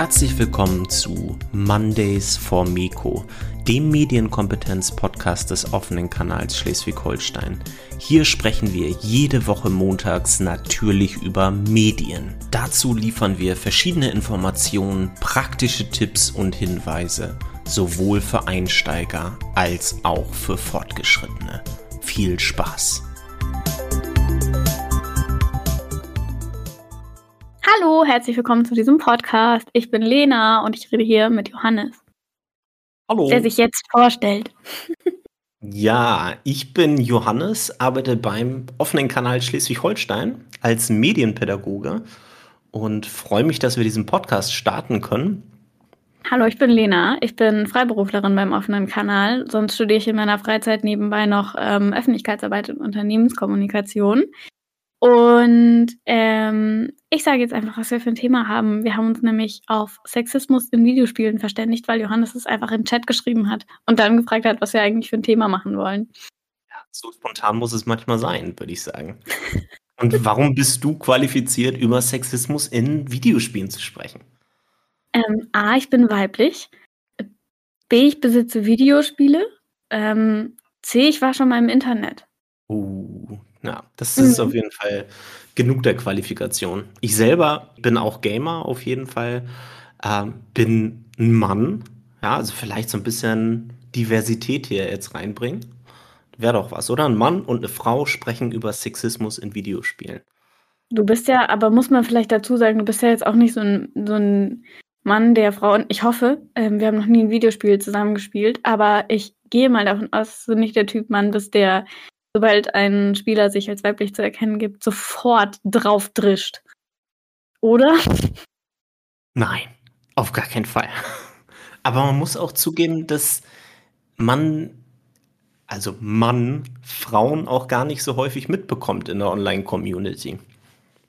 Herzlich willkommen zu Mondays for Miko, dem Medienkompetenz-Podcast des offenen Kanals Schleswig-Holstein. Hier sprechen wir jede Woche montags natürlich über Medien. Dazu liefern wir verschiedene Informationen, praktische Tipps und Hinweise, sowohl für Einsteiger als auch für Fortgeschrittene. Viel Spaß! Hallo, herzlich willkommen zu diesem Podcast. Ich bin Lena und ich rede hier mit Johannes. Hallo. Der sich jetzt vorstellt. Ja, ich bin Johannes, arbeite beim offenen Kanal Schleswig-Holstein als Medienpädagoge und freue mich, dass wir diesen Podcast starten können. Hallo, ich bin Lena. Ich bin Freiberuflerin beim offenen Kanal. Sonst studiere ich in meiner Freizeit nebenbei noch ähm, Öffentlichkeitsarbeit und Unternehmenskommunikation. Und ähm, ich sage jetzt einfach, was wir für ein Thema haben. Wir haben uns nämlich auf Sexismus in Videospielen verständigt, weil Johannes es einfach im Chat geschrieben hat und dann gefragt hat, was wir eigentlich für ein Thema machen wollen. Ja, so spontan muss es manchmal sein, würde ich sagen. Und warum bist du qualifiziert, über Sexismus in Videospielen zu sprechen? Ähm, A, ich bin weiblich. B, ich besitze Videospiele. Ähm, C, ich war schon mal im Internet. Uh, ja, das ist mhm. auf jeden Fall genug der Qualifikation. Ich selber bin auch Gamer auf jeden Fall, ähm, bin ein Mann, ja, also vielleicht so ein bisschen Diversität hier jetzt reinbringen. Wäre doch was, oder? Ein Mann und eine Frau sprechen über Sexismus in Videospielen. Du bist ja, aber muss man vielleicht dazu sagen, du bist ja jetzt auch nicht so ein, so ein Mann, der Frauen, ich hoffe, ähm, wir haben noch nie ein Videospiel zusammengespielt, aber ich gehe mal davon aus, dass du nicht der Typ Mann bist, der sobald ein Spieler sich als weiblich zu erkennen gibt, sofort drauf drischt. Oder? Nein, auf gar keinen Fall. Aber man muss auch zugeben, dass man, also Mann, Frauen auch gar nicht so häufig mitbekommt in der Online-Community.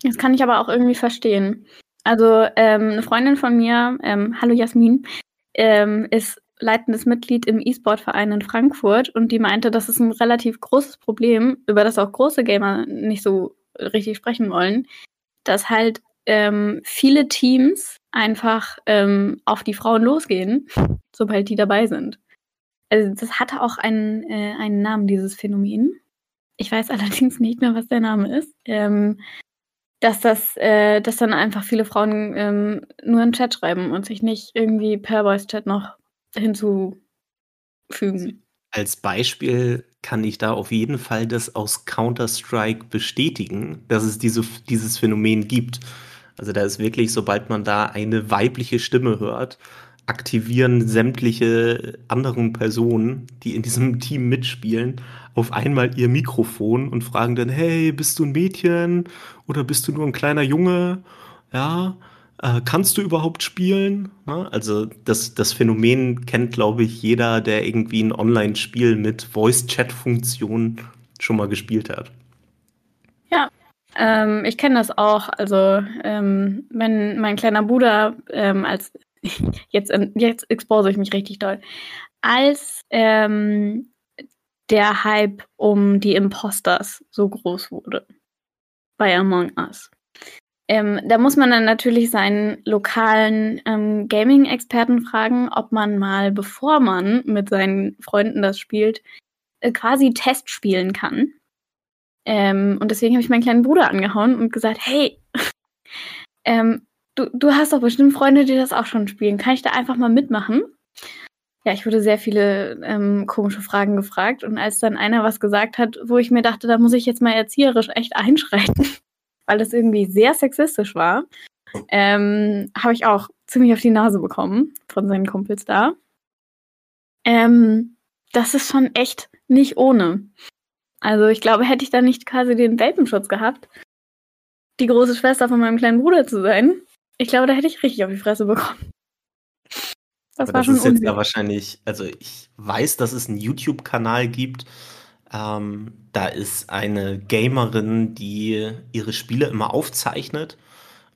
Das kann ich aber auch irgendwie verstehen. Also ähm, eine Freundin von mir, ähm, hallo Jasmin, ähm, ist leitendes Mitglied im E-Sport-Verein in Frankfurt und die meinte, das ist ein relativ großes Problem, über das auch große Gamer nicht so richtig sprechen wollen, dass halt ähm, viele Teams einfach ähm, auf die Frauen losgehen, sobald die dabei sind. Also das hatte auch einen, äh, einen Namen, dieses Phänomen. Ich weiß allerdings nicht mehr, was der Name ist. Ähm, dass das, äh, dass dann einfach viele Frauen ähm, nur im Chat schreiben und sich nicht irgendwie per Voice-Chat noch hinzufügen. Als Beispiel kann ich da auf jeden Fall das aus Counter-Strike bestätigen, dass es diese, dieses Phänomen gibt. Also da ist wirklich, sobald man da eine weibliche Stimme hört, aktivieren sämtliche anderen Personen, die in diesem Team mitspielen, auf einmal ihr Mikrofon und fragen dann, hey, bist du ein Mädchen oder bist du nur ein kleiner Junge? Ja, äh, kannst du überhaupt spielen? Ne? Also das, das Phänomen kennt, glaube ich, jeder, der irgendwie ein Online-Spiel mit Voice-Chat-Funktion schon mal gespielt hat. Ja, ähm, ich kenne das auch. Also ähm, wenn mein kleiner Bruder ähm, als jetzt, jetzt expose ich mich richtig doll, als ähm, der Hype um die Imposters so groß wurde bei Among Us ähm, da muss man dann natürlich seinen lokalen ähm, Gaming-Experten fragen, ob man mal, bevor man mit seinen Freunden das spielt, äh, quasi Test spielen kann. Ähm, und deswegen habe ich meinen kleinen Bruder angehauen und gesagt, hey, ähm, du, du hast doch bestimmt Freunde, die das auch schon spielen. Kann ich da einfach mal mitmachen? Ja, ich wurde sehr viele ähm, komische Fragen gefragt und als dann einer was gesagt hat, wo ich mir dachte, da muss ich jetzt mal erzieherisch echt einschreiten, weil das irgendwie sehr sexistisch war, ähm, habe ich auch ziemlich auf die Nase bekommen von seinen Kumpels da. Ähm, das ist schon echt nicht ohne. Also ich glaube, hätte ich da nicht quasi den Welpenschutz gehabt, die große Schwester von meinem kleinen Bruder zu sein, ich glaube, da hätte ich richtig auf die Fresse bekommen. Das das schon ist jetzt ja wahrscheinlich, also ich weiß, dass es einen YouTube-Kanal gibt, ähm, da ist eine Gamerin, die ihre Spiele immer aufzeichnet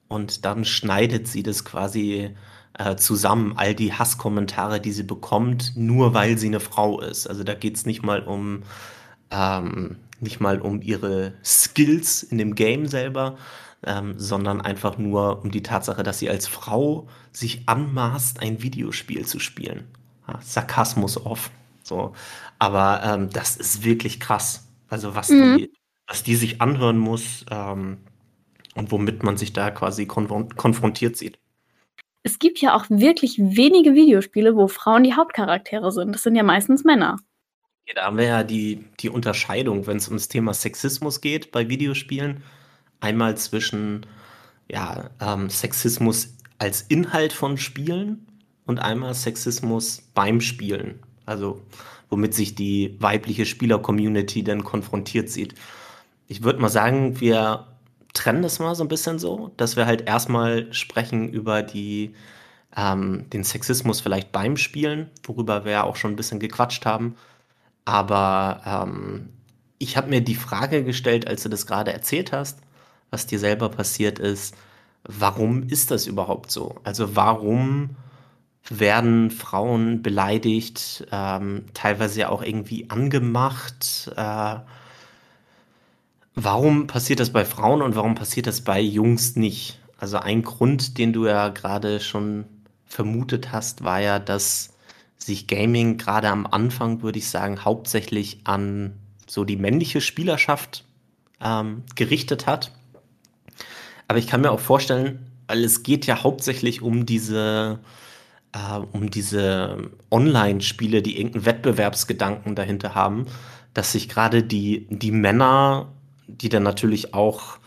und dann schneidet sie das quasi äh, zusammen, all die Hasskommentare, die sie bekommt, nur weil sie eine Frau ist. Also da geht es nicht mal um ähm, nicht mal um ihre Skills in dem Game selber, ähm, sondern einfach nur um die Tatsache, dass sie als Frau sich anmaßt, ein Videospiel zu spielen. Ja, Sarkasmus off. So. Aber ähm, das ist wirklich krass. Also was, mhm. die, was die sich anhören muss ähm, und womit man sich da quasi konf konfrontiert sieht. Es gibt ja auch wirklich wenige Videospiele, wo Frauen die Hauptcharaktere sind. Das sind ja meistens Männer. Ja, da haben wir ja die, die Unterscheidung, wenn es ums Thema Sexismus geht bei Videospielen. Einmal zwischen ja, ähm, Sexismus als Inhalt von Spielen und einmal Sexismus beim Spielen. Also womit sich die weibliche Spieler-Community dann konfrontiert sieht. Ich würde mal sagen, wir trennen das mal so ein bisschen so, dass wir halt erstmal sprechen über die, ähm, den Sexismus vielleicht beim Spielen, worüber wir ja auch schon ein bisschen gequatscht haben. Aber ähm, ich habe mir die Frage gestellt, als du das gerade erzählt hast, was dir selber passiert ist, warum ist das überhaupt so? Also warum werden Frauen beleidigt, ähm, teilweise ja auch irgendwie angemacht? Äh, warum passiert das bei Frauen und warum passiert das bei Jungs nicht? Also ein Grund, den du ja gerade schon vermutet hast, war ja, dass sich Gaming gerade am Anfang, würde ich sagen, hauptsächlich an so die männliche Spielerschaft ähm, gerichtet hat. Aber ich kann mir auch vorstellen, weil es geht ja hauptsächlich um diese, äh, um diese Online-Spiele, die irgendeinen Wettbewerbsgedanken dahinter haben, dass sich gerade die, die Männer, die dann natürlich auch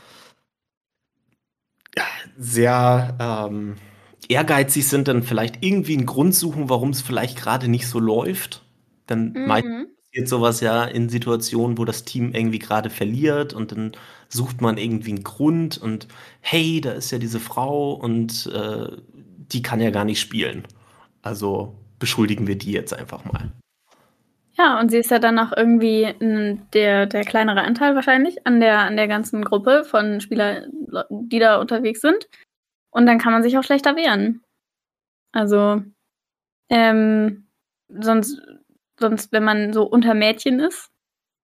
sehr ähm, ehrgeizig sind, dann vielleicht irgendwie einen Grund suchen, warum es vielleicht gerade nicht so läuft. Dann mhm. meistens passiert sowas ja in Situationen, wo das Team irgendwie gerade verliert und dann sucht man irgendwie einen Grund und hey, da ist ja diese Frau und äh, die kann ja gar nicht spielen. Also beschuldigen wir die jetzt einfach mal. Ja, und sie ist ja dann auch irgendwie der, der kleinere Anteil wahrscheinlich an der, an der ganzen Gruppe von Spielern, die da unterwegs sind. Und dann kann man sich auch schlechter wehren. Also, ähm, sonst, sonst, wenn man so unter Mädchen ist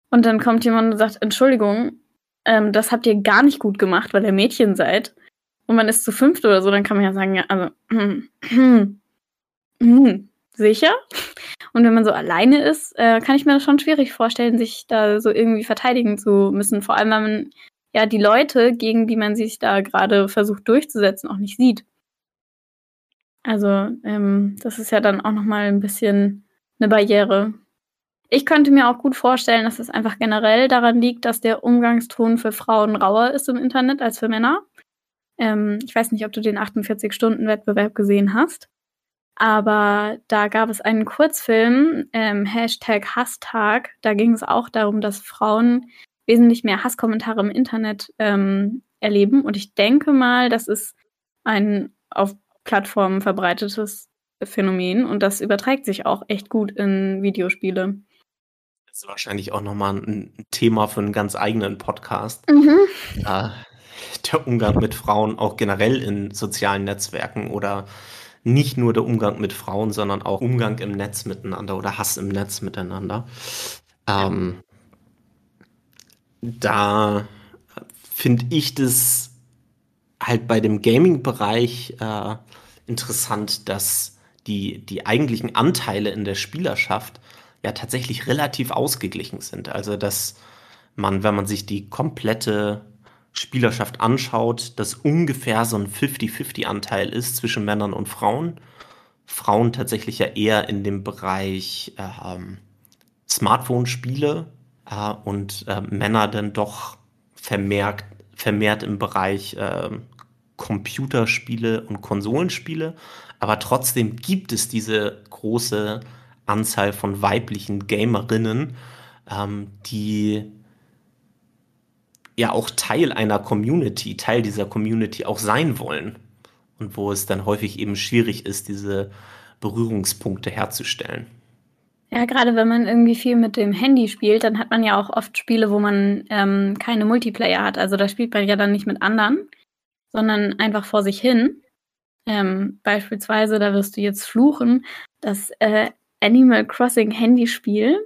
und dann kommt jemand und sagt, Entschuldigung, ähm, das habt ihr gar nicht gut gemacht, weil ihr Mädchen seid. Und man ist zu fünft oder so, dann kann man ja sagen, ja, also, hm, sicher? Und wenn man so alleine ist, äh, kann ich mir das schon schwierig vorstellen, sich da so irgendwie verteidigen zu müssen. Vor allem, wenn man ja die Leute, gegen die man sich da gerade versucht durchzusetzen, auch nicht sieht. Also ähm, das ist ja dann auch noch mal ein bisschen eine Barriere. Ich könnte mir auch gut vorstellen, dass es einfach generell daran liegt, dass der Umgangston für Frauen rauer ist im Internet als für Männer. Ähm, ich weiß nicht, ob du den 48-Stunden-Wettbewerb gesehen hast, aber da gab es einen Kurzfilm, ähm, Hashtag Hasstag. Da ging es auch darum, dass Frauen wesentlich mehr Hasskommentare im Internet ähm, erleben. Und ich denke mal, das ist ein auf Plattformen verbreitetes Phänomen und das überträgt sich auch echt gut in Videospiele. Das ist wahrscheinlich auch nochmal ein Thema für einen ganz eigenen Podcast. Mhm. Äh, der Umgang mit Frauen auch generell in sozialen Netzwerken oder nicht nur der Umgang mit Frauen, sondern auch Umgang im Netz miteinander oder Hass im Netz miteinander. Ähm, da finde ich das halt bei dem Gaming-Bereich äh, interessant, dass die, die eigentlichen Anteile in der Spielerschaft ja tatsächlich relativ ausgeglichen sind. Also dass man, wenn man sich die komplette Spielerschaft anschaut, dass ungefähr so ein 50-50-Anteil ist zwischen Männern und Frauen. Frauen tatsächlich ja eher in dem Bereich ähm, Smartphone-Spiele äh, und äh, Männer dann doch vermehrt, vermehrt im Bereich äh, Computerspiele und Konsolenspiele. Aber trotzdem gibt es diese große Anzahl von weiblichen Gamerinnen, ähm, die ja auch Teil einer Community, Teil dieser Community auch sein wollen. Und wo es dann häufig eben schwierig ist, diese Berührungspunkte herzustellen. Ja, gerade wenn man irgendwie viel mit dem Handy spielt, dann hat man ja auch oft Spiele, wo man ähm, keine Multiplayer hat. Also da spielt man ja dann nicht mit anderen, sondern einfach vor sich hin. Ähm, beispielsweise, da wirst du jetzt fluchen, das äh, Animal Crossing Handyspiel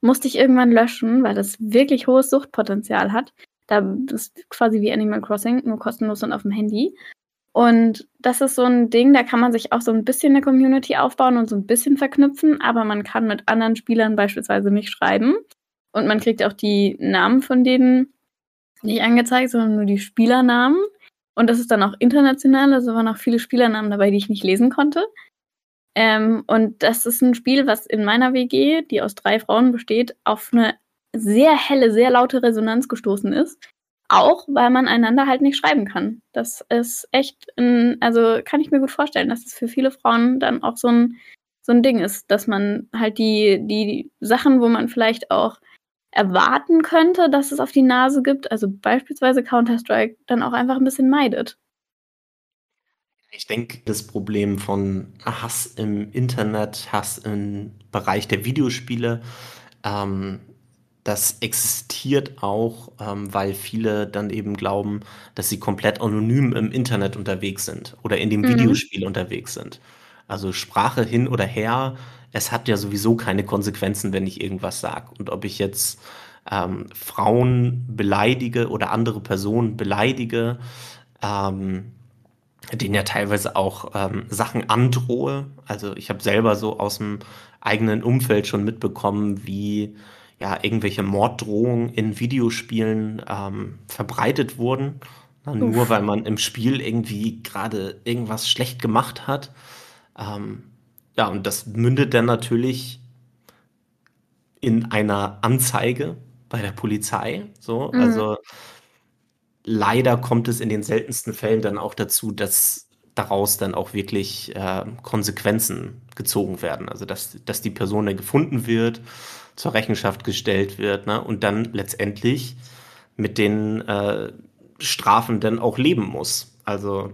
musste ich irgendwann löschen, weil das wirklich hohes Suchtpotenzial hat. Da ist quasi wie Animal Crossing, nur kostenlos und auf dem Handy. Und das ist so ein Ding, da kann man sich auch so ein bisschen eine Community aufbauen und so ein bisschen verknüpfen, aber man kann mit anderen Spielern beispielsweise nicht schreiben. Und man kriegt auch die Namen von denen nicht angezeigt, sondern nur die Spielernamen. Und das ist dann auch international, also waren auch viele Spielernamen dabei, die ich nicht lesen konnte. Ähm, und das ist ein Spiel, was in meiner WG, die aus drei Frauen besteht, auf eine sehr helle, sehr laute Resonanz gestoßen ist. Auch weil man einander halt nicht schreiben kann. Das ist echt, ein, also kann ich mir gut vorstellen, dass es für viele Frauen dann auch so ein, so ein Ding ist, dass man halt die, die Sachen, wo man vielleicht auch erwarten könnte, dass es auf die Nase gibt, also beispielsweise Counter-Strike, dann auch einfach ein bisschen meidet. Ich denke, das Problem von Hass im Internet, Hass im Bereich der Videospiele, ähm, das existiert auch, ähm, weil viele dann eben glauben, dass sie komplett anonym im Internet unterwegs sind oder in dem mhm. Videospiel unterwegs sind. Also Sprache hin oder her, es hat ja sowieso keine Konsequenzen, wenn ich irgendwas sage. Und ob ich jetzt ähm, Frauen beleidige oder andere Personen beleidige, ähm, denen ja teilweise auch ähm, Sachen androhe. Also ich habe selber so aus dem eigenen Umfeld schon mitbekommen, wie ja, irgendwelche Morddrohungen in Videospielen ähm, verbreitet wurden. Na, nur weil man im Spiel irgendwie gerade irgendwas schlecht gemacht hat. Ähm, ja, und das mündet dann natürlich in einer Anzeige bei der Polizei. So, mhm. also leider kommt es in den seltensten Fällen dann auch dazu, dass daraus dann auch wirklich äh, Konsequenzen gezogen werden. Also dass, dass die Person dann gefunden wird zur Rechenschaft gestellt wird ne? und dann letztendlich mit den äh, Strafen dann auch leben muss. Also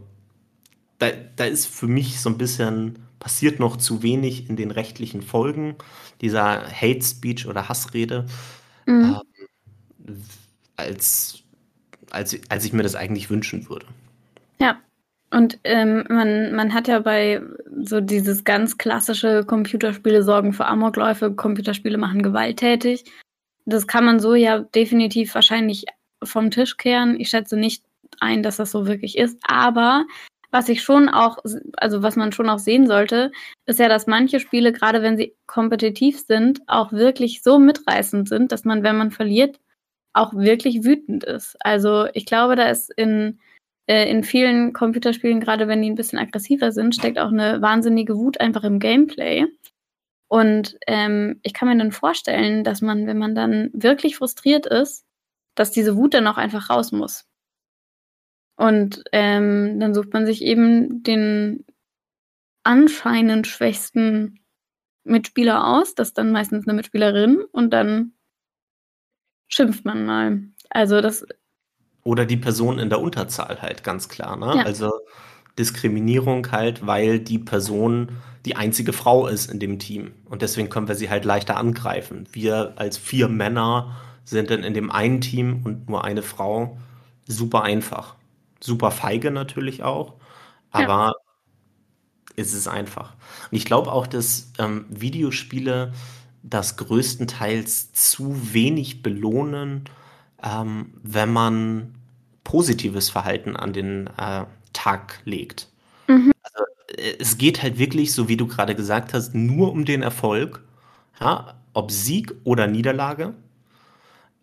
da, da ist für mich so ein bisschen passiert noch zu wenig in den rechtlichen Folgen dieser Hate Speech oder Hassrede, mhm. ähm, als, als, als ich mir das eigentlich wünschen würde. Ja, und ähm, man, man hat ja bei so dieses ganz klassische Computerspiele sorgen für Amokläufe, Computerspiele machen gewalttätig. Das kann man so ja definitiv wahrscheinlich vom Tisch kehren. Ich schätze nicht ein, dass das so wirklich ist. Aber was ich schon auch, also was man schon auch sehen sollte, ist ja, dass manche Spiele, gerade wenn sie kompetitiv sind, auch wirklich so mitreißend sind, dass man, wenn man verliert, auch wirklich wütend ist. Also ich glaube, da ist in äh, in vielen Computerspielen, gerade wenn die ein bisschen aggressiver sind, steckt auch eine wahnsinnige Wut einfach im Gameplay. Und ähm, ich kann mir dann vorstellen, dass man, wenn man dann wirklich frustriert ist, dass diese Wut dann auch einfach raus muss. Und ähm, dann sucht man sich eben den anscheinend schwächsten Mitspieler aus, das ist dann meistens eine Mitspielerin, und dann schimpft man mal. Also das oder die Person in der Unterzahl halt, ganz klar. Ne? Ja. Also Diskriminierung halt, weil die Person die einzige Frau ist in dem Team. Und deswegen können wir sie halt leichter angreifen. Wir als vier Männer sind dann in dem einen Team und nur eine Frau. Super einfach. Super feige natürlich auch. Aber ja. ist es einfach. Und ich glaube auch, dass ähm, Videospiele das größtenteils zu wenig belohnen, ähm, wenn man positives Verhalten an den äh, Tag legt. Mhm. Also, äh, es geht halt wirklich, so wie du gerade gesagt hast, nur um den Erfolg, ja, ob Sieg oder Niederlage.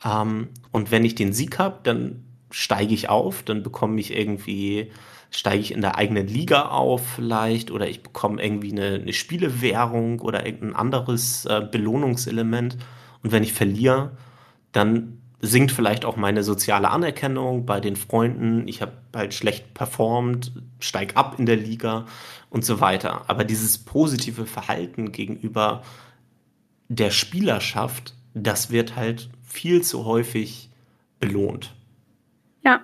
Ähm, und wenn ich den Sieg habe, dann steige ich auf, dann bekomme ich irgendwie, steige ich in der eigenen Liga auf vielleicht oder ich bekomme irgendwie eine, eine Spielewährung oder irgendein anderes äh, Belohnungselement. Und wenn ich verliere, dann sinkt vielleicht auch meine soziale Anerkennung bei den Freunden. Ich habe halt schlecht performt, steig ab in der Liga und so weiter. Aber dieses positive Verhalten gegenüber der Spielerschaft, das wird halt viel zu häufig belohnt. Ja.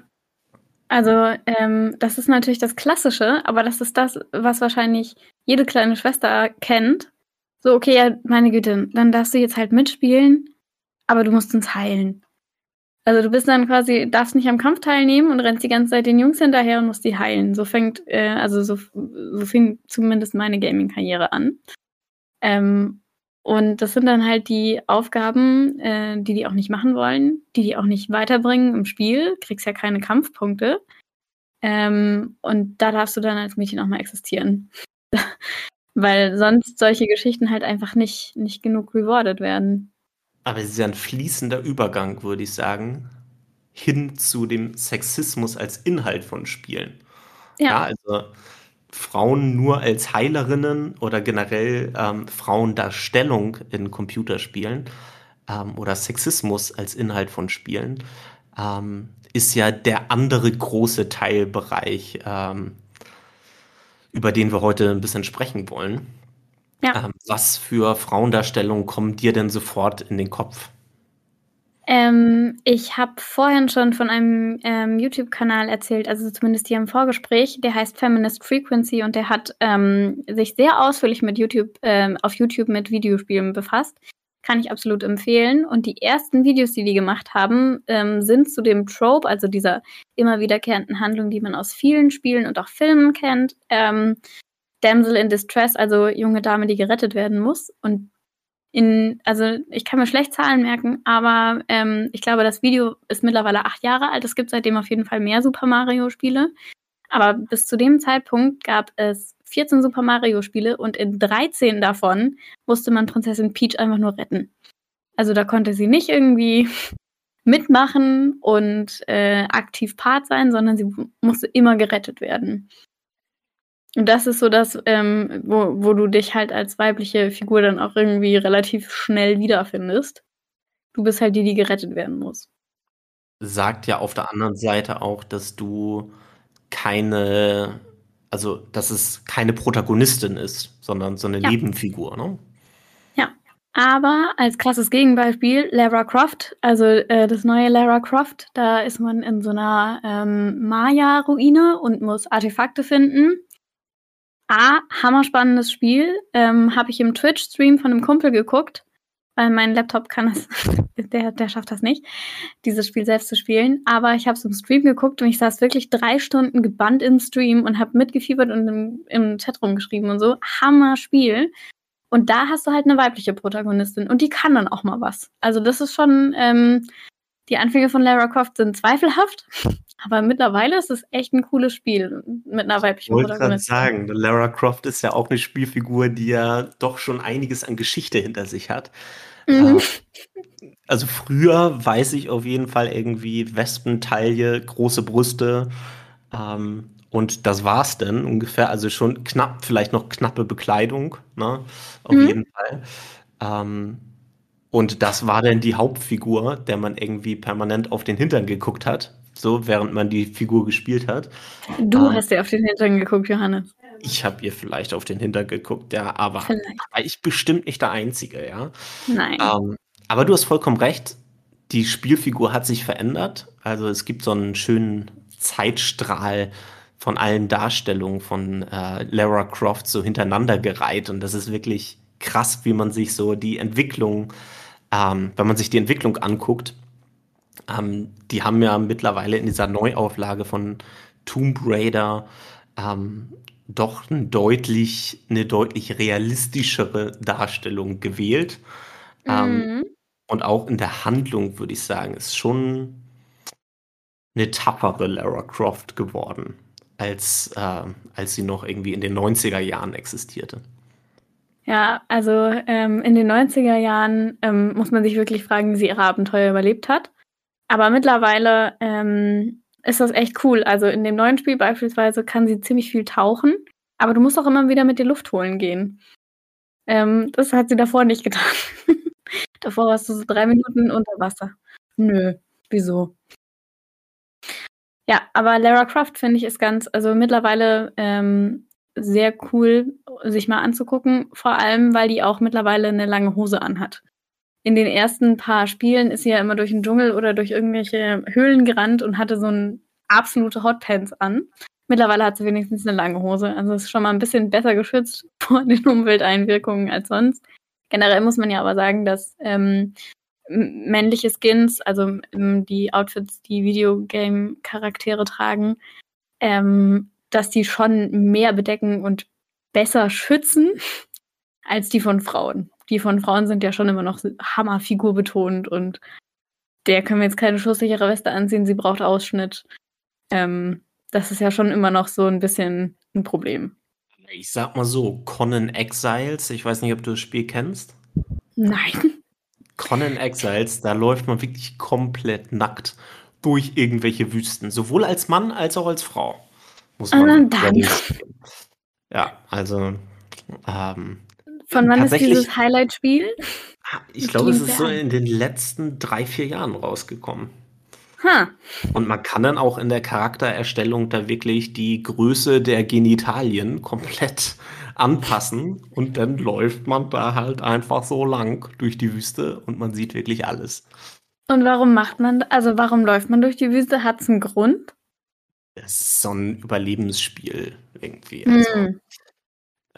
Also ähm, das ist natürlich das Klassische, aber das ist das, was wahrscheinlich jede kleine Schwester kennt. So, okay, ja, meine Güte, dann darfst du jetzt halt mitspielen, aber du musst uns heilen. Also du bist dann quasi, darfst nicht am Kampf teilnehmen und rennst die ganze Zeit den Jungs hinterher und musst die heilen. So fängt, äh, also so, so fing zumindest meine Gaming-Karriere an. Ähm, Und das sind dann halt die Aufgaben, äh, die die auch nicht machen wollen, die die auch nicht weiterbringen im Spiel. Kriegst ja keine Kampfpunkte. Ähm, und da darfst du dann als Mädchen auch mal existieren. Weil sonst solche Geschichten halt einfach nicht, nicht genug rewarded werden. Aber es ist ja ein fließender Übergang, würde ich sagen, hin zu dem Sexismus als Inhalt von Spielen. Ja, ja also Frauen nur als Heilerinnen oder generell ähm, Frauendarstellung in Computerspielen ähm, oder Sexismus als Inhalt von Spielen ähm, ist ja der andere große Teilbereich, ähm, über den wir heute ein bisschen sprechen wollen. Ja. Ähm, was für Frauendarstellungen kommen dir denn sofort in den Kopf? Ähm, ich habe vorhin schon von einem ähm, YouTube-Kanal erzählt, also zumindest hier im Vorgespräch. Der heißt Feminist Frequency und der hat ähm, sich sehr ausführlich mit YouTube, ähm, auf YouTube mit Videospielen befasst. Kann ich absolut empfehlen. Und die ersten Videos, die die gemacht haben, ähm, sind zu dem Trope, also dieser immer wiederkehrenden Handlung, die man aus vielen Spielen und auch Filmen kennt. Damsel in Distress, also junge Dame, die gerettet werden muss. Und in, also ich kann mir schlecht Zahlen merken, aber ähm, ich glaube, das Video ist mittlerweile acht Jahre alt. Es gibt seitdem auf jeden Fall mehr Super Mario-Spiele. Aber bis zu dem Zeitpunkt gab es 14 Super Mario-Spiele und in 13 davon musste man Prinzessin Peach einfach nur retten. Also da konnte sie nicht irgendwie mitmachen und äh, aktiv Part sein, sondern sie musste immer gerettet werden. Und das ist so das, ähm, wo, wo du dich halt als weibliche Figur dann auch irgendwie relativ schnell wiederfindest. Du bist halt die, die gerettet werden muss. Sagt ja auf der anderen Seite auch, dass du keine, also dass es keine Protagonistin ist, sondern so eine ja. Nebenfigur, ne? Ja. Aber als krasses Gegenbeispiel, Lara Croft, also äh, das neue Lara Croft, da ist man in so einer ähm, Maya-Ruine und muss Artefakte finden. A, hammerspannendes Spiel. Ähm, Habe ich im Twitch-Stream von einem Kumpel geguckt, weil mein Laptop kann das, der, der schafft das nicht, dieses Spiel selbst zu spielen. Aber ich habe es im Stream geguckt und ich saß wirklich drei Stunden gebannt im Stream und habe mitgefiebert und im, im Chat rumgeschrieben und so. Hammer Spiel. Und da hast du halt eine weibliche Protagonistin und die kann dann auch mal was. Also das ist schon, ähm, die Anfänge von Lara Croft sind zweifelhaft, aber mittlerweile ist es echt ein cooles Spiel mit einer weiblichen Ich wollte gerade sagen, Lara Croft ist ja auch eine Spielfigur, die ja doch schon einiges an Geschichte hinter sich hat. Mhm. Äh, also früher weiß ich auf jeden Fall irgendwie Wespentaille, große Brüste ähm, und das war's dann ungefähr. Also schon knapp, vielleicht noch knappe Bekleidung, ne? Auf mhm. jeden Fall. Ähm, und das war dann die Hauptfigur, der man irgendwie permanent auf den Hintern geguckt hat, so während man die Figur gespielt hat. Du ähm, hast ja auf den Hintern geguckt, Johannes. Ich habe ihr vielleicht auf den Hintern geguckt, ja, aber, aber ich bestimmt nicht der Einzige, ja. Nein. Ähm, aber du hast vollkommen recht. Die Spielfigur hat sich verändert. Also es gibt so einen schönen Zeitstrahl von allen Darstellungen von äh, Lara Croft so hintereinander gereiht. Und das ist wirklich krass, wie man sich so die Entwicklung, ähm, wenn man sich die Entwicklung anguckt, ähm, die haben ja mittlerweile in dieser Neuauflage von Tomb Raider ähm, doch ein deutlich, eine deutlich realistischere Darstellung gewählt. Ähm, mhm. Und auch in der Handlung, würde ich sagen, ist schon eine tapfere Lara Croft geworden, als, äh, als sie noch irgendwie in den 90er Jahren existierte. Ja, also ähm, in den 90er Jahren ähm, muss man sich wirklich fragen, wie sie ihre Abenteuer überlebt hat. Aber mittlerweile ähm, ist das echt cool. Also in dem neuen Spiel beispielsweise kann sie ziemlich viel tauchen, aber du musst auch immer wieder mit dir Luft holen gehen. Ähm, das hat sie davor nicht getan. davor warst du so drei Minuten unter Wasser. Nö, wieso? Ja, aber Lara Croft finde ich ist ganz, also mittlerweile ähm, sehr cool, sich mal anzugucken, vor allem, weil die auch mittlerweile eine lange Hose anhat in den ersten paar Spielen ist sie ja immer durch den Dschungel oder durch irgendwelche Höhlen gerannt und hatte so ein absolute Hotpants an. Mittlerweile hat sie wenigstens eine lange Hose. Also ist schon mal ein bisschen besser geschützt vor den Umwelteinwirkungen als sonst. Generell muss man ja aber sagen, dass ähm, männliche Skins, also die Outfits, die Videogame-Charaktere tragen, ähm, dass die schon mehr bedecken und besser schützen als die von Frauen. die von Frauen sind ja schon immer noch Hammerfigur betont und der können wir jetzt keine schusssichere Weste anziehen, sie braucht Ausschnitt. Ähm, das ist ja schon immer noch so ein bisschen ein Problem. Ich sag mal so, Conan Exiles, ich weiß nicht, ob du das Spiel kennst. Nein. Conan Exiles, da läuft man wirklich komplett nackt durch irgendwelche Wüsten, sowohl als Mann als auch als Frau. Muss man ah, dann. Ja, also. Ähm, Von wann ist dieses Highlight-Spiel? Ich glaube, es ist so in den letzten drei, vier Jahren rausgekommen. Huh. Und man kann dann auch in der Charaktererstellung da wirklich die Größe der Genitalien komplett anpassen und dann läuft man da halt einfach so lang durch die Wüste und man sieht wirklich alles. Und warum macht man, also warum läuft man durch die Wüste? Hat es einen Grund? Es ist so ein Überlebensspiel irgendwie. Also, mm.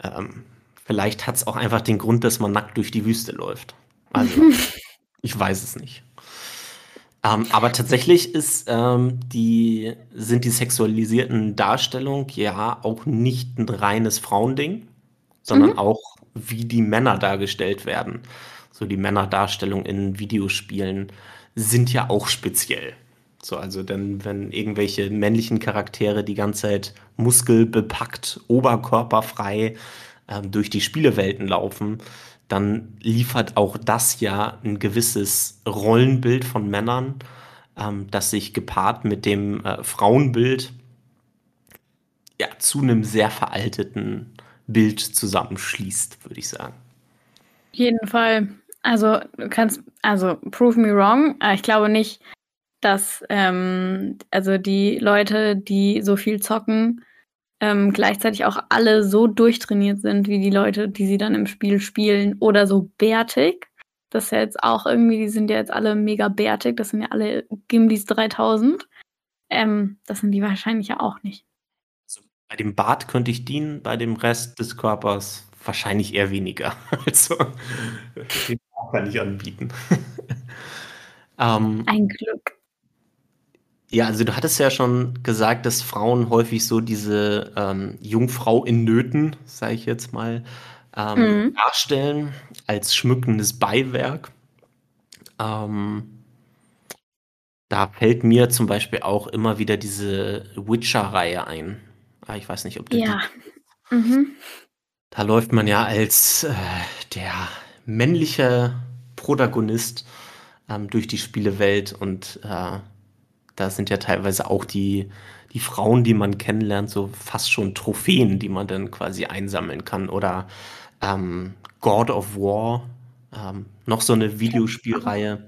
ähm, vielleicht hat es auch einfach den Grund, dass man nackt durch die Wüste läuft. Also, ich weiß es nicht. Ähm, aber tatsächlich ist, ähm, die, sind die sexualisierten Darstellungen ja auch nicht ein reines Frauending, sondern mhm. auch, wie die Männer dargestellt werden. So die Männerdarstellung in Videospielen sind ja auch speziell. So, also denn wenn irgendwelche männlichen Charaktere die ganze Zeit muskelbepackt, oberkörperfrei ähm, durch die Spielewelten laufen, dann liefert auch das ja ein gewisses Rollenbild von Männern, ähm, das sich gepaart mit dem äh, Frauenbild ja zu einem sehr veralteten Bild zusammenschließt, würde ich sagen. Auf jeden Fall. Also du kannst, also prove me wrong. Äh, ich glaube nicht, dass ähm, also die Leute, die so viel zocken, ähm, gleichzeitig auch alle so durchtrainiert sind wie die Leute, die sie dann im Spiel spielen oder so bärtig. Das ist ja jetzt auch irgendwie, die sind ja jetzt alle mega bärtig, das sind ja alle Gimlis 3000. Ähm, das sind die wahrscheinlich ja auch nicht. Also bei dem Bart könnte ich dienen, bei dem Rest des Körpers wahrscheinlich eher weniger. Also den kann ich anbieten. ähm, Ein Glück. Ja, also du hattest ja schon gesagt, dass Frauen häufig so diese ähm, Jungfrau in Nöten, sage ich jetzt mal, ähm, mhm. darstellen als schmückendes Beiwerk. Ähm, da fällt mir zum Beispiel auch immer wieder diese Witcher-Reihe ein. Ah, ich weiß nicht, ob du ja. die. Mhm. Da läuft man ja als äh, der männliche Protagonist ähm, durch die Spielewelt und äh, da sind ja teilweise auch die, die Frauen, die man kennenlernt, so fast schon Trophäen, die man dann quasi einsammeln kann. Oder ähm, God of War, ähm, noch so eine Videospielreihe.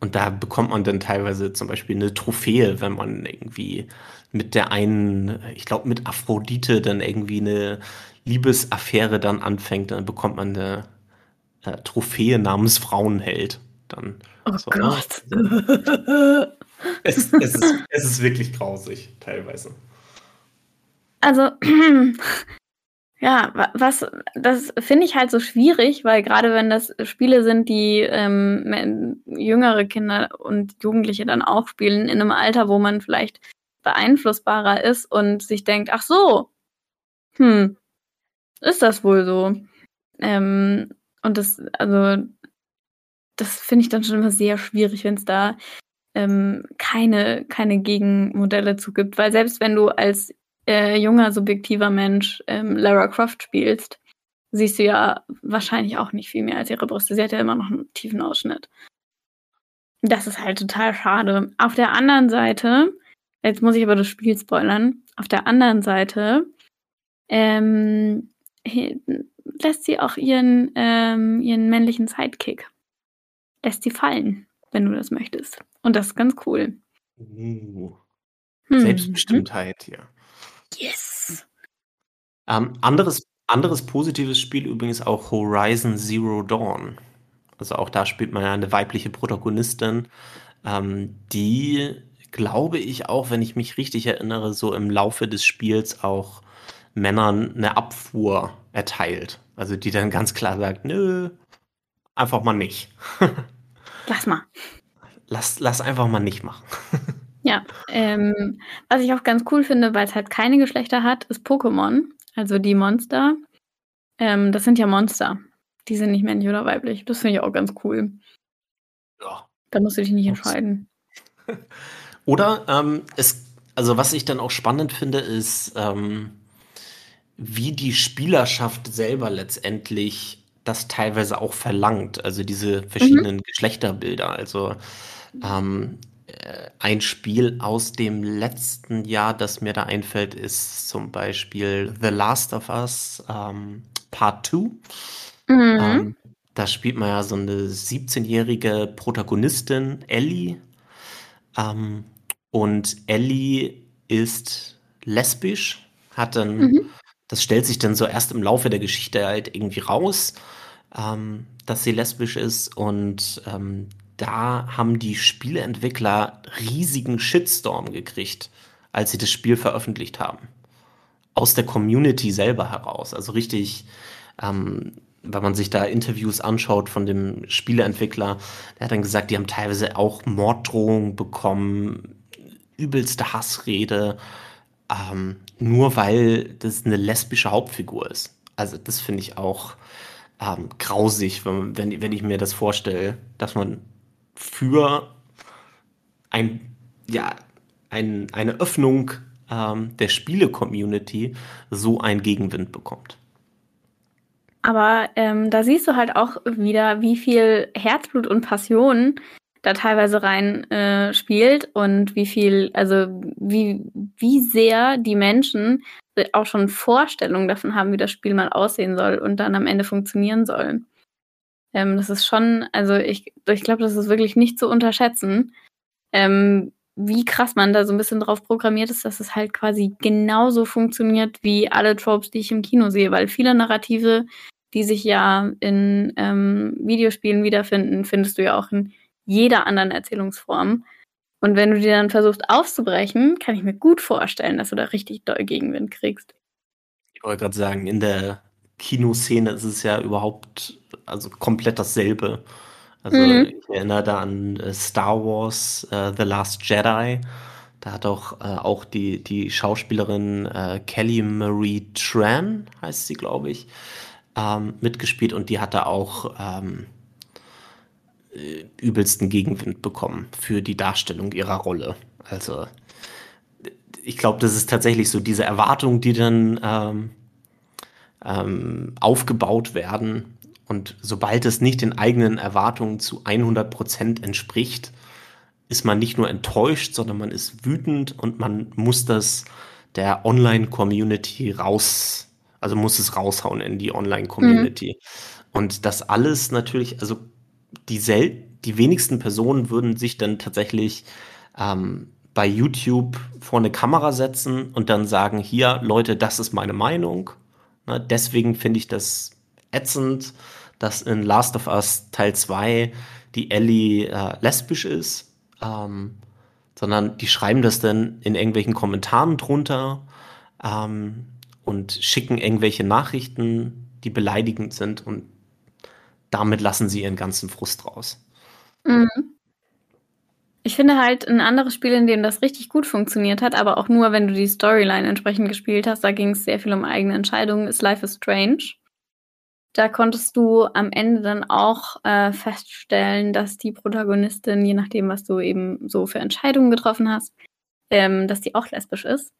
Und da bekommt man dann teilweise zum Beispiel eine Trophäe, wenn man irgendwie mit der einen, ich glaube mit Aphrodite dann irgendwie eine Liebesaffäre dann anfängt, dann bekommt man eine äh, Trophäe namens Frauenheld. Dann Oh so? Gott. Ne? Es, es, ist, es ist wirklich grausig, teilweise. Also, ja, was, das finde ich halt so schwierig, weil gerade wenn das Spiele sind, die ähm, jüngere Kinder und Jugendliche dann auch spielen, in einem Alter, wo man vielleicht beeinflussbarer ist und sich denkt, ach so, hm, ist das wohl so? Ähm, und das, also das finde ich dann schon immer sehr schwierig, wenn es da ähm, keine, keine Gegenmodelle zu gibt. Weil selbst wenn du als äh, junger, subjektiver Mensch ähm, Lara Croft spielst, siehst du ja wahrscheinlich auch nicht viel mehr als ihre Brüste. Sie hat ja immer noch einen tiefen Ausschnitt. Das ist halt total schade. Auf der anderen Seite, jetzt muss ich aber das Spiel spoilern, auf der anderen Seite ähm, lässt sie auch ihren, ähm, ihren männlichen Sidekick lässt sie fallen, wenn du das möchtest. Und das ist ganz cool. Uh, hm. Selbstbestimmtheit, ja. Yes. Ähm, anderes, anderes positives Spiel übrigens auch Horizon Zero Dawn. Also auch da spielt man ja eine weibliche Protagonistin, ähm, die, glaube ich, auch, wenn ich mich richtig erinnere, so im Laufe des Spiels auch Männern eine Abfuhr erteilt. Also die dann ganz klar sagt, nö, einfach mal nicht. lass mal. Lass, lass einfach mal nicht machen. ja, ähm, was ich auch ganz cool finde, weil es halt keine Geschlechter hat, ist Pokémon. Also die Monster. Ähm, das sind ja Monster. die sind nicht männlich oder weiblich. Das finde ich auch ganz cool. Ja. Da musst du dich nicht entscheiden. Oder ähm, es, also was ich dann auch spannend finde, ist, ähm, wie die Spielerschaft selber letztendlich das teilweise auch verlangt. Also diese verschiedenen mhm. Geschlechterbilder. Also ähm, äh, ein Spiel aus dem letzten Jahr, das mir da einfällt, ist zum Beispiel The Last of Us ähm, Part 2. Mhm. Ähm, da spielt man ja so eine 17-jährige Protagonistin, Ellie. Ähm, und Ellie ist lesbisch, hat dann, mhm. Das stellt sich dann so erst im Laufe der Geschichte halt irgendwie raus, ähm, dass sie lesbisch ist. Und ähm, da haben die Spieleentwickler riesigen Shitstorm gekriegt, als sie das Spiel veröffentlicht haben. Aus der Community selber heraus. Also richtig, ähm, wenn man sich da Interviews anschaut von dem Spieleentwickler, der hat dann gesagt, die haben teilweise auch Morddrohungen bekommen, übelste Hassrede, ähm, nur weil das eine lesbische Hauptfigur ist. Also das finde ich auch ähm, grausig, wenn, wenn, wenn ich mir das vorstelle, dass man für ein, ja, ein, eine Öffnung ähm, der Spiele-Community so einen Gegenwind bekommt. Aber ähm, da siehst du halt auch wieder, wie viel Herzblut und Passion da teilweise rein äh, spielt und wie viel, also wie, wie sehr die Menschen auch schon Vorstellungen davon haben, wie das Spiel mal aussehen soll und dann am Ende funktionieren soll. Ähm, das ist schon, also ich, ich glaube, das ist wirklich nicht zu unterschätzen, ähm, wie krass man da so ein bisschen drauf programmiert ist, dass es halt quasi genauso funktioniert wie alle Tropes, die ich im Kino sehe, weil viele Narrative, die sich ja in ähm, Videospielen wiederfinden, findest du ja auch in jeder anderen Erzählungsform. Und wenn du dir dann versuchst aufzubrechen, kann ich mir gut vorstellen, dass du da richtig doll Gegenwind kriegst. Ich wollte gerade sagen, in der Kinoszene ist es ja überhaupt also komplett dasselbe. Also mhm. ich erinnere da an äh, Star Wars uh, The Last Jedi. Da hat auch, äh, auch die, die Schauspielerin äh, Kelly Marie Tran, heißt sie, glaube ich, ähm, mitgespielt und die hatte auch ähm, äh, übelsten Gegenwind bekommen für die Darstellung ihrer Rolle. Also ich glaube, das ist tatsächlich so diese Erwartung, die dann ähm, ähm, aufgebaut werden. Und sobald es nicht den eigenen Erwartungen zu 100 Prozent entspricht, ist man nicht nur enttäuscht, sondern man ist wütend und man muss das der Online-Community raus, also muss es raushauen in die Online-Community. Mhm. Und das alles natürlich, also die, sel die wenigsten Personen würden sich dann tatsächlich ähm, bei YouTube vor eine Kamera setzen und dann sagen, hier, Leute, das ist meine Meinung. Ne, deswegen finde ich das ätzend, dass in Last of Us Teil 2 die Ellie äh, lesbisch ist, ähm, sondern die schreiben das dann in irgendwelchen Kommentaren drunter ähm, und schicken irgendwelche Nachrichten, die beleidigend sind und damit lassen sie ihren ganzen Frust raus. Mhm. Ich finde halt ein anderes Spiel, in dem das richtig gut funktioniert hat, aber auch nur, wenn du die Storyline entsprechend gespielt hast, da ging es sehr viel um eigene Entscheidungen, ist Life is Strange. Da konntest du am Ende dann auch äh, feststellen, dass die Protagonistin, je nachdem, was du eben so für Entscheidungen getroffen hast, ähm, dass die auch lesbisch ist.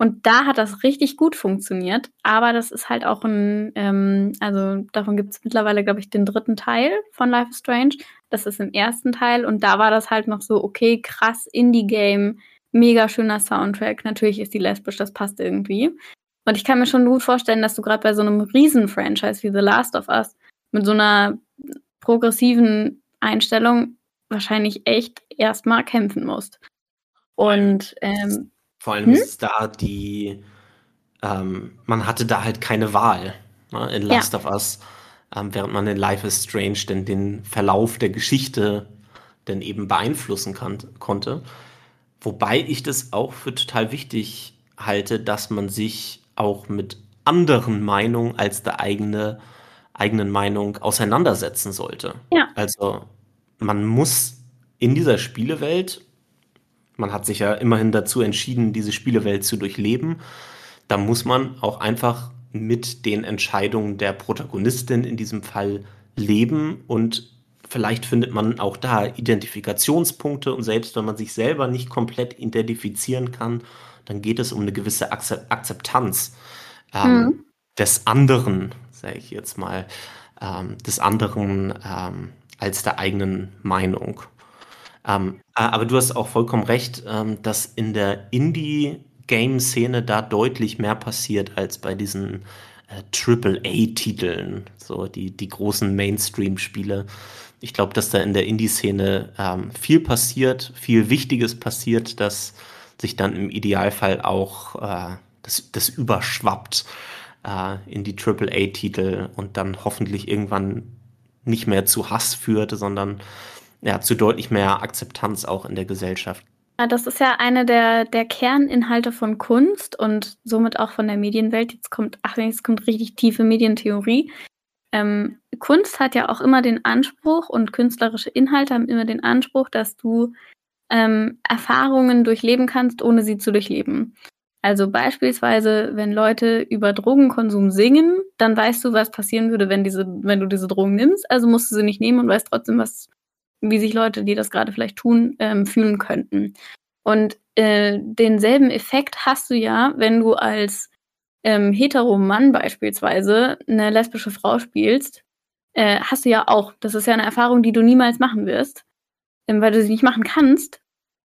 Und da hat das richtig gut funktioniert, aber das ist halt auch ein, ähm, also davon gibt es mittlerweile, glaube ich, den dritten Teil von Life is Strange. Das ist im ersten Teil und da war das halt noch so, okay, krass, Indie-Game, mega schöner Soundtrack. Natürlich ist die lesbisch, das passt irgendwie. Und ich kann mir schon gut vorstellen, dass du gerade bei so einem Riesen-Franchise wie The Last of Us mit so einer progressiven Einstellung wahrscheinlich echt erstmal kämpfen musst. Und ähm, vor allem hm? ist da die, ähm, man hatte da halt keine Wahl ne, in Last ja. of Us, ähm, während man in Life is Strange denn den Verlauf der Geschichte denn eben beeinflussen kann, konnte. Wobei ich das auch für total wichtig halte, dass man sich auch mit anderen Meinungen als der eigene, eigenen Meinung auseinandersetzen sollte. Ja. Also man muss in dieser Spielewelt man hat sich ja immerhin dazu entschieden, diese Spielewelt zu durchleben. Da muss man auch einfach mit den Entscheidungen der Protagonistin in diesem Fall leben und vielleicht findet man auch da Identifikationspunkte und selbst wenn man sich selber nicht komplett identifizieren kann, dann geht es um eine gewisse Akzeptanz ähm, mhm. des anderen, sage ich jetzt mal, ähm, des anderen ähm, als der eigenen Meinung. Ähm, aber du hast auch vollkommen recht, ähm, dass in der Indie-Game-Szene da deutlich mehr passiert als bei diesen äh, AAA-Titeln, so die, die großen Mainstream-Spiele. Ich glaube, dass da in der Indie-Szene ähm, viel passiert, viel Wichtiges passiert, dass sich dann im Idealfall auch äh, das, das überschwappt äh, in die AAA-Titel und dann hoffentlich irgendwann nicht mehr zu Hass führt, sondern ja, zu deutlich mehr Akzeptanz auch in der Gesellschaft. Das ist ja eine der, der Kerninhalte von Kunst und somit auch von der Medienwelt. Jetzt kommt, ach, jetzt kommt richtig tiefe Medientheorie. Ähm, Kunst hat ja auch immer den Anspruch und künstlerische Inhalte haben immer den Anspruch, dass du ähm, Erfahrungen durchleben kannst, ohne sie zu durchleben. Also beispielsweise, wenn Leute über Drogenkonsum singen, dann weißt du, was passieren würde, wenn, diese, wenn du diese Drogen nimmst. Also musst du sie nicht nehmen und weißt trotzdem, was, wie sich Leute, die das gerade vielleicht tun, ähm, fühlen könnten. Und äh, denselben Effekt hast du ja, wenn du als ähm, hetero Mann beispielsweise eine lesbische Frau spielst, äh, hast du ja auch. Das ist ja eine Erfahrung, die du niemals machen wirst, ähm, weil du sie nicht machen kannst.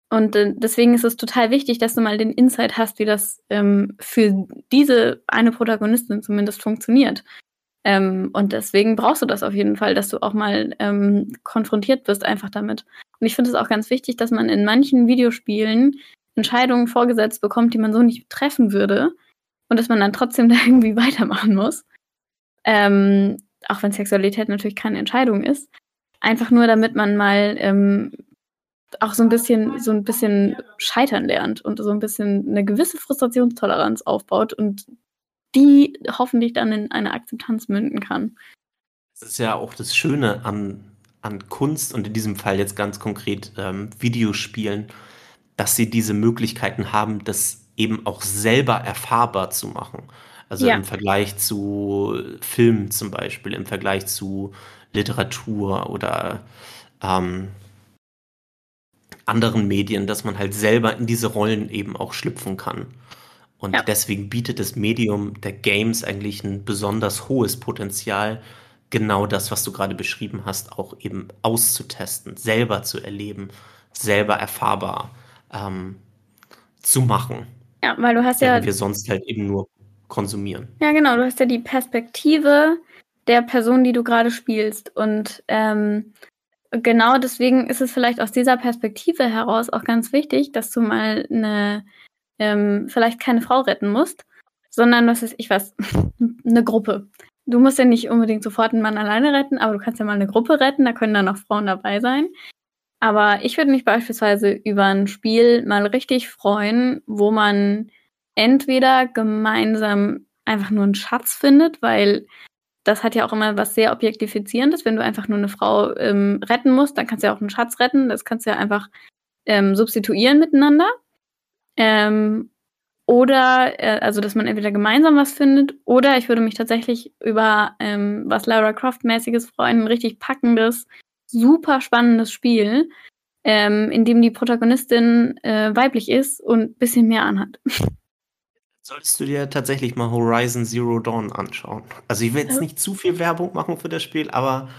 Und äh, deswegen ist es total wichtig, dass du mal den Insight hast, wie das ähm, für diese eine Protagonistin zumindest funktioniert. Ähm, und deswegen brauchst du das auf jeden Fall, dass du auch mal ähm, konfrontiert wirst einfach damit. Und ich finde es auch ganz wichtig, dass man in manchen Videospielen Entscheidungen vorgesetzt bekommt, die man so nicht treffen würde. Und dass man dann trotzdem da irgendwie weitermachen muss. Ähm, auch wenn Sexualität natürlich keine Entscheidung ist. Einfach nur, damit man mal ähm, auch so ein bisschen, so ein bisschen scheitern lernt und so ein bisschen eine gewisse Frustrationstoleranz aufbaut und die hoffentlich dann in eine Akzeptanz münden kann. Das ist ja auch das Schöne an, an Kunst und in diesem Fall jetzt ganz konkret ähm, Videospielen, dass sie diese Möglichkeiten haben, das eben auch selber erfahrbar zu machen. Also ja. im Vergleich zu Filmen zum Beispiel, im Vergleich zu Literatur oder ähm, anderen Medien, dass man halt selber in diese Rollen eben auch schlüpfen kann. Und ja. deswegen bietet das Medium der Games eigentlich ein besonders hohes Potenzial, genau das, was du gerade beschrieben hast, auch eben auszutesten, selber zu erleben, selber erfahrbar ähm, zu machen. Ja, weil du hast ja. wir sonst halt eben nur konsumieren. Ja, genau, du hast ja die Perspektive der Person, die du gerade spielst. Und ähm, genau deswegen ist es vielleicht aus dieser Perspektive heraus auch ganz wichtig, dass du mal eine, ähm, vielleicht keine Frau retten musst, sondern was ist ich was, eine Gruppe. Du musst ja nicht unbedingt sofort einen Mann alleine retten, aber du kannst ja mal eine Gruppe retten, da können dann noch Frauen dabei sein. Aber ich würde mich beispielsweise über ein Spiel mal richtig freuen, wo man entweder gemeinsam einfach nur einen Schatz findet, weil das hat ja auch immer was sehr Objektifizierendes. Wenn du einfach nur eine Frau ähm, retten musst, dann kannst du ja auch einen Schatz retten. Das kannst du ja einfach ähm, substituieren miteinander. Ähm, oder, äh, also, dass man entweder gemeinsam was findet, oder ich würde mich tatsächlich über ähm, was Lara Croft-mäßiges freuen, ein richtig packendes, super spannendes Spiel, ähm, in dem die Protagonistin äh, weiblich ist und ein bisschen mehr anhat. Solltest du dir tatsächlich mal Horizon Zero Dawn anschauen. Also ich will jetzt nicht zu viel Werbung machen für das Spiel, aber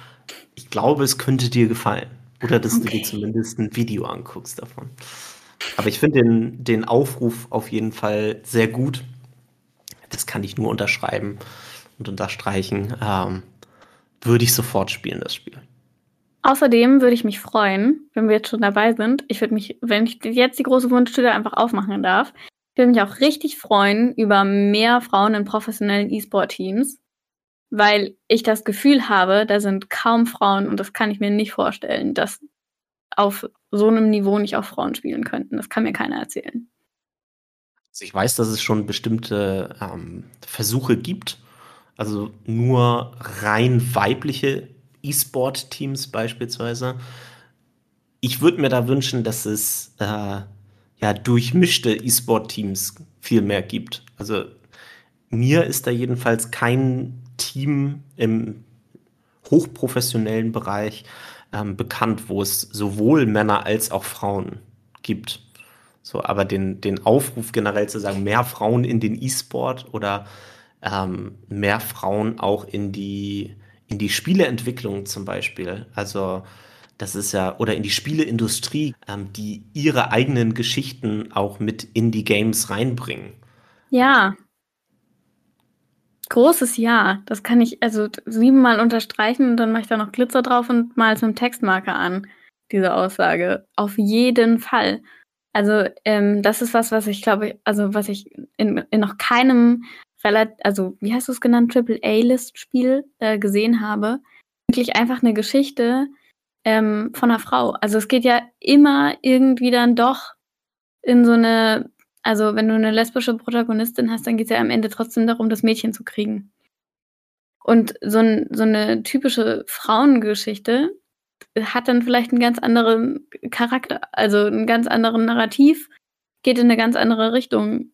ich glaube, es könnte dir gefallen. Oder dass okay. du dir zumindest ein Video anguckst davon. Aber ich finde den, den Aufruf auf jeden Fall sehr gut. Das kann ich nur unterschreiben und unterstreichen. Ähm, würde ich sofort spielen, das Spiel. Außerdem würde ich mich freuen, wenn wir jetzt schon dabei sind. Ich würde mich, wenn ich jetzt die große Wunschtüte einfach aufmachen darf, ich würde mich auch richtig freuen über mehr Frauen in professionellen E-Sport-Teams, weil ich das Gefühl habe, da sind kaum Frauen und das kann ich mir nicht vorstellen, dass auf so einem Niveau nicht auch Frauen spielen könnten. Das kann mir keiner erzählen. Also ich weiß, dass es schon bestimmte ähm, Versuche gibt, also nur rein weibliche E-Sport-Teams beispielsweise. Ich würde mir da wünschen, dass es äh, ja, durchmischte E-Sport-Teams viel mehr gibt. Also mir ist da jedenfalls kein Team im hochprofessionellen Bereich ähm, bekannt, wo es sowohl Männer als auch Frauen gibt. So, aber den, den Aufruf generell zu sagen, mehr Frauen in den E-Sport oder ähm, mehr Frauen auch in die, in die Spieleentwicklung zum Beispiel. Also das ist ja, oder in die Spieleindustrie, ähm, die ihre eigenen Geschichten auch mit in die Games reinbringen. Ja. Großes Ja. Das kann ich also siebenmal unterstreichen und dann mache ich da noch Glitzer drauf und mal es mit dem Textmarker an, diese Aussage. Auf jeden Fall. Also, ähm, das ist was, was ich glaube, also was ich in, in noch keinem relativ, also wie hast du es genannt, Triple A-List-Spiel äh, gesehen habe. Wirklich einfach eine Geschichte ähm, von einer Frau. Also es geht ja immer irgendwie dann doch in so eine, also wenn du eine lesbische Protagonistin hast, dann geht es ja am Ende trotzdem darum, das Mädchen zu kriegen. Und so, ein, so eine typische Frauengeschichte hat dann vielleicht einen ganz anderen Charakter, also einen ganz anderen Narrativ, geht in eine ganz andere Richtung.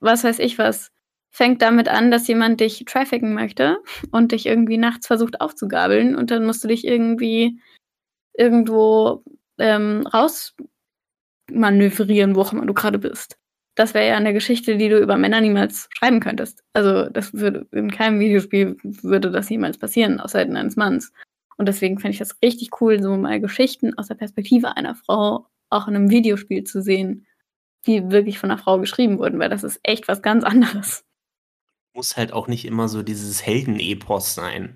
Was weiß ich was fängt damit an, dass jemand dich trafficken möchte und dich irgendwie nachts versucht aufzugabeln und dann musst du dich irgendwie irgendwo ähm, rausmanövrieren, wo auch immer du gerade bist. Das wäre ja eine Geschichte, die du über Männer niemals schreiben könntest. Also das würde in keinem Videospiel würde das jemals passieren, aus Seiten eines Manns. Und deswegen fände ich das richtig cool, so mal Geschichten aus der Perspektive einer Frau auch in einem Videospiel zu sehen, die wirklich von einer Frau geschrieben wurden, weil das ist echt was ganz anderes muss halt auch nicht immer so dieses Heldenepos sein.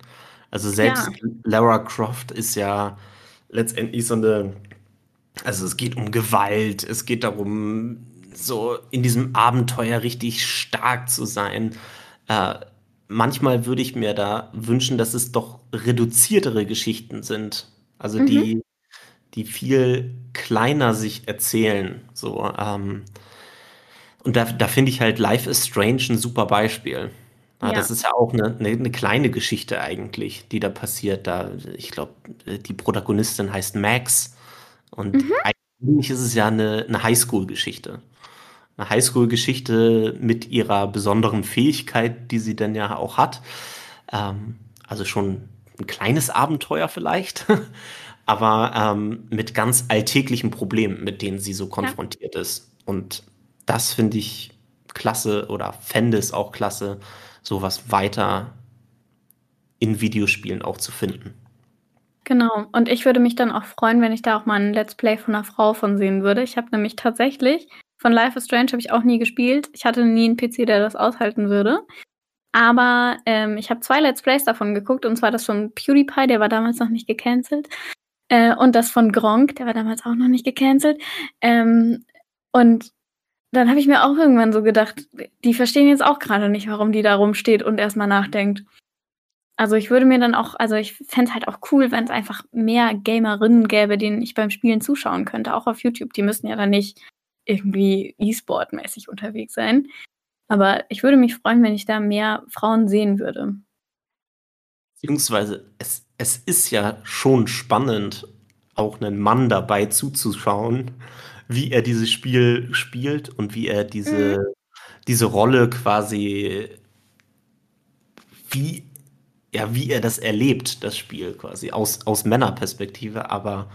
Also selbst ja. Lara Croft ist ja letztendlich so eine, also es geht um Gewalt, es geht darum, so in diesem Abenteuer richtig stark zu sein. Äh, manchmal würde ich mir da wünschen, dass es doch reduziertere Geschichten sind. Also mhm. die, die viel kleiner sich erzählen. So, ähm, und da, da finde ich halt Life is Strange ein super Beispiel. Ja. Das ist ja auch eine, eine, eine, kleine Geschichte eigentlich, die da passiert. Da, ich glaube, die Protagonistin heißt Max. Und mhm. eigentlich ist es ja eine, eine Highschool-Geschichte. Eine Highschool-Geschichte mit ihrer besonderen Fähigkeit, die sie dann ja auch hat. Ähm, also schon ein kleines Abenteuer vielleicht, aber ähm, mit ganz alltäglichen Problemen, mit denen sie so konfrontiert ja. ist. Und das finde ich klasse oder fände es auch klasse, sowas weiter in Videospielen auch zu finden. Genau, und ich würde mich dann auch freuen, wenn ich da auch mal ein Let's Play von einer Frau von sehen würde. Ich habe nämlich tatsächlich von Life is Strange habe ich auch nie gespielt. Ich hatte nie einen PC, der das aushalten würde. Aber ähm, ich habe zwei Let's Plays davon geguckt, und zwar das von PewDiePie, der war damals noch nicht gecancelt. Äh, und das von Gronk, der war damals auch noch nicht gecancelt. Ähm, und dann habe ich mir auch irgendwann so gedacht, die verstehen jetzt auch gerade nicht, warum die da rumsteht und erstmal nachdenkt. Also ich würde mir dann auch, also ich fände es halt auch cool, wenn es einfach mehr Gamerinnen gäbe, denen ich beim Spielen zuschauen könnte, auch auf YouTube. Die müssen ja dann nicht irgendwie E-Sport-mäßig unterwegs sein. Aber ich würde mich freuen, wenn ich da mehr Frauen sehen würde. Beziehungsweise es, es ist ja schon spannend, auch einen Mann dabei zuzuschauen, wie er dieses Spiel spielt und wie er diese, mhm. diese Rolle quasi, wie, ja, wie er das erlebt, das Spiel quasi, aus, aus Männerperspektive, aber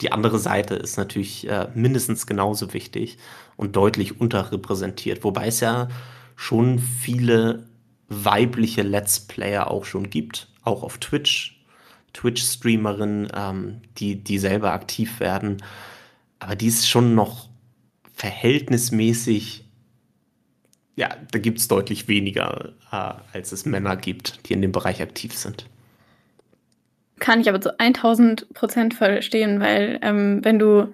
die andere Seite ist natürlich äh, mindestens genauso wichtig und deutlich unterrepräsentiert, wobei es ja schon viele weibliche Let's Player auch schon gibt, auch auf Twitch, Twitch-Streamerinnen, ähm, die, die selber aktiv werden aber die ist schon noch verhältnismäßig, ja, da gibt es deutlich weniger, äh, als es Männer gibt, die in dem Bereich aktiv sind. Kann ich aber zu 1000 Prozent verstehen, weil ähm, wenn du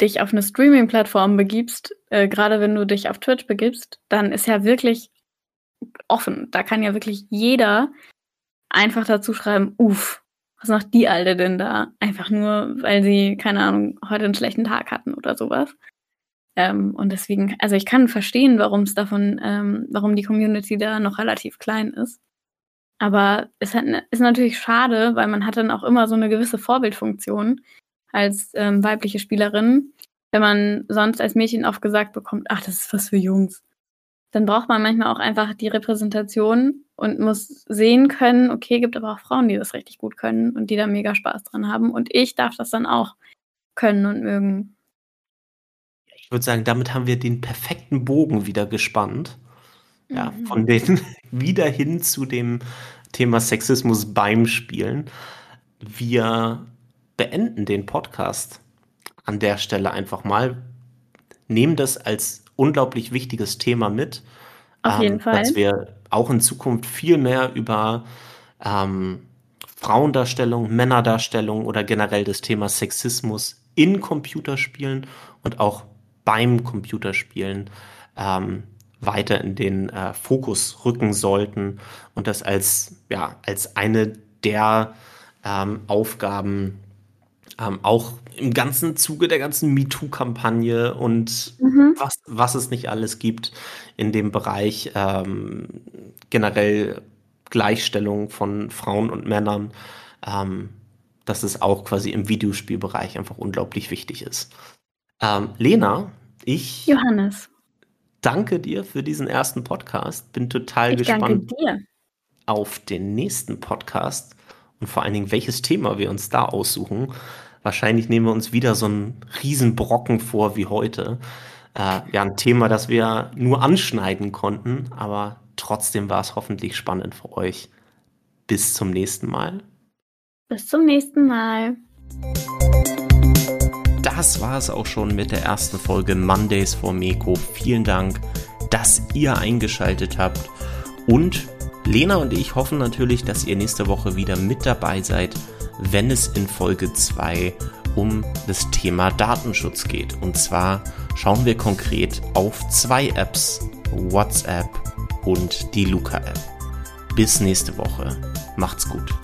dich auf eine Streaming-Plattform begibst, äh, gerade wenn du dich auf Twitch begibst, dann ist ja wirklich offen. Da kann ja wirklich jeder einfach dazu schreiben, uff, was macht die Alte denn da? Einfach nur, weil sie, keine Ahnung, heute einen schlechten Tag hatten oder sowas. Ähm, und deswegen, also ich kann verstehen, warum es davon, ähm, warum die Community da noch relativ klein ist. Aber es hat, ist natürlich schade, weil man hat dann auch immer so eine gewisse Vorbildfunktion als ähm, weibliche Spielerin, wenn man sonst als Mädchen oft gesagt bekommt, ach, das ist was für Jungs. dann braucht man manchmal auch einfach die Repräsentation und muss sehen können, okay, gibt aber auch Frauen, die das richtig gut können und die da mega Spaß dran haben. Und ich darf das dann auch können und mögen. Ich würde sagen, damit haben wir den perfekten Bogen wieder gespannt. Ja, mhm. von den wieder hin zu dem Thema Sexismus beim Spielen. Wir beenden den Podcast an der Stelle einfach mal. Nehmen das als unglaublich wichtiges Thema mit. Auf jeden ähm, Fall. Dass wir auch in Zukunft viel mehr über ähm, Frauendarstellung, Männerdarstellung oder generell das Thema Sexismus in Computerspielen und auch beim Computerspielen ähm, weiter in den äh, Fokus rücken sollten und das als, ja, als eine der ähm, Aufgaben ähm, auch im ganzen Zuge der ganzen MeToo-Kampagne und mhm. was, was es nicht alles gibt in dem Bereich ähm, generell Gleichstellung von Frauen und Männern, ähm, dass es auch quasi im Videospielbereich einfach unglaublich wichtig ist. Ähm, Lena, ich Johannes. Danke dir für diesen ersten Podcast. Bin total ich gespannt auf den nächsten Podcast und vor allen Dingen, welches Thema wir uns da aussuchen. Wahrscheinlich nehmen wir uns wieder so einen Riesenbrocken vor wie heute. Äh, ja, ein Thema, das wir nur anschneiden konnten, aber trotzdem war es hoffentlich spannend für euch. Bis zum nächsten Mal. Bis zum nächsten Mal. Das war es auch schon mit der ersten Folge Mondays for Meko. Vielen Dank, dass ihr eingeschaltet habt. Und Lena und ich hoffen natürlich, dass ihr nächste Woche wieder mit dabei seid wenn es in Folge 2 um das Thema Datenschutz geht. Und zwar schauen wir konkret auf zwei Apps, WhatsApp und die Luca-App. Bis nächste Woche. Macht's gut.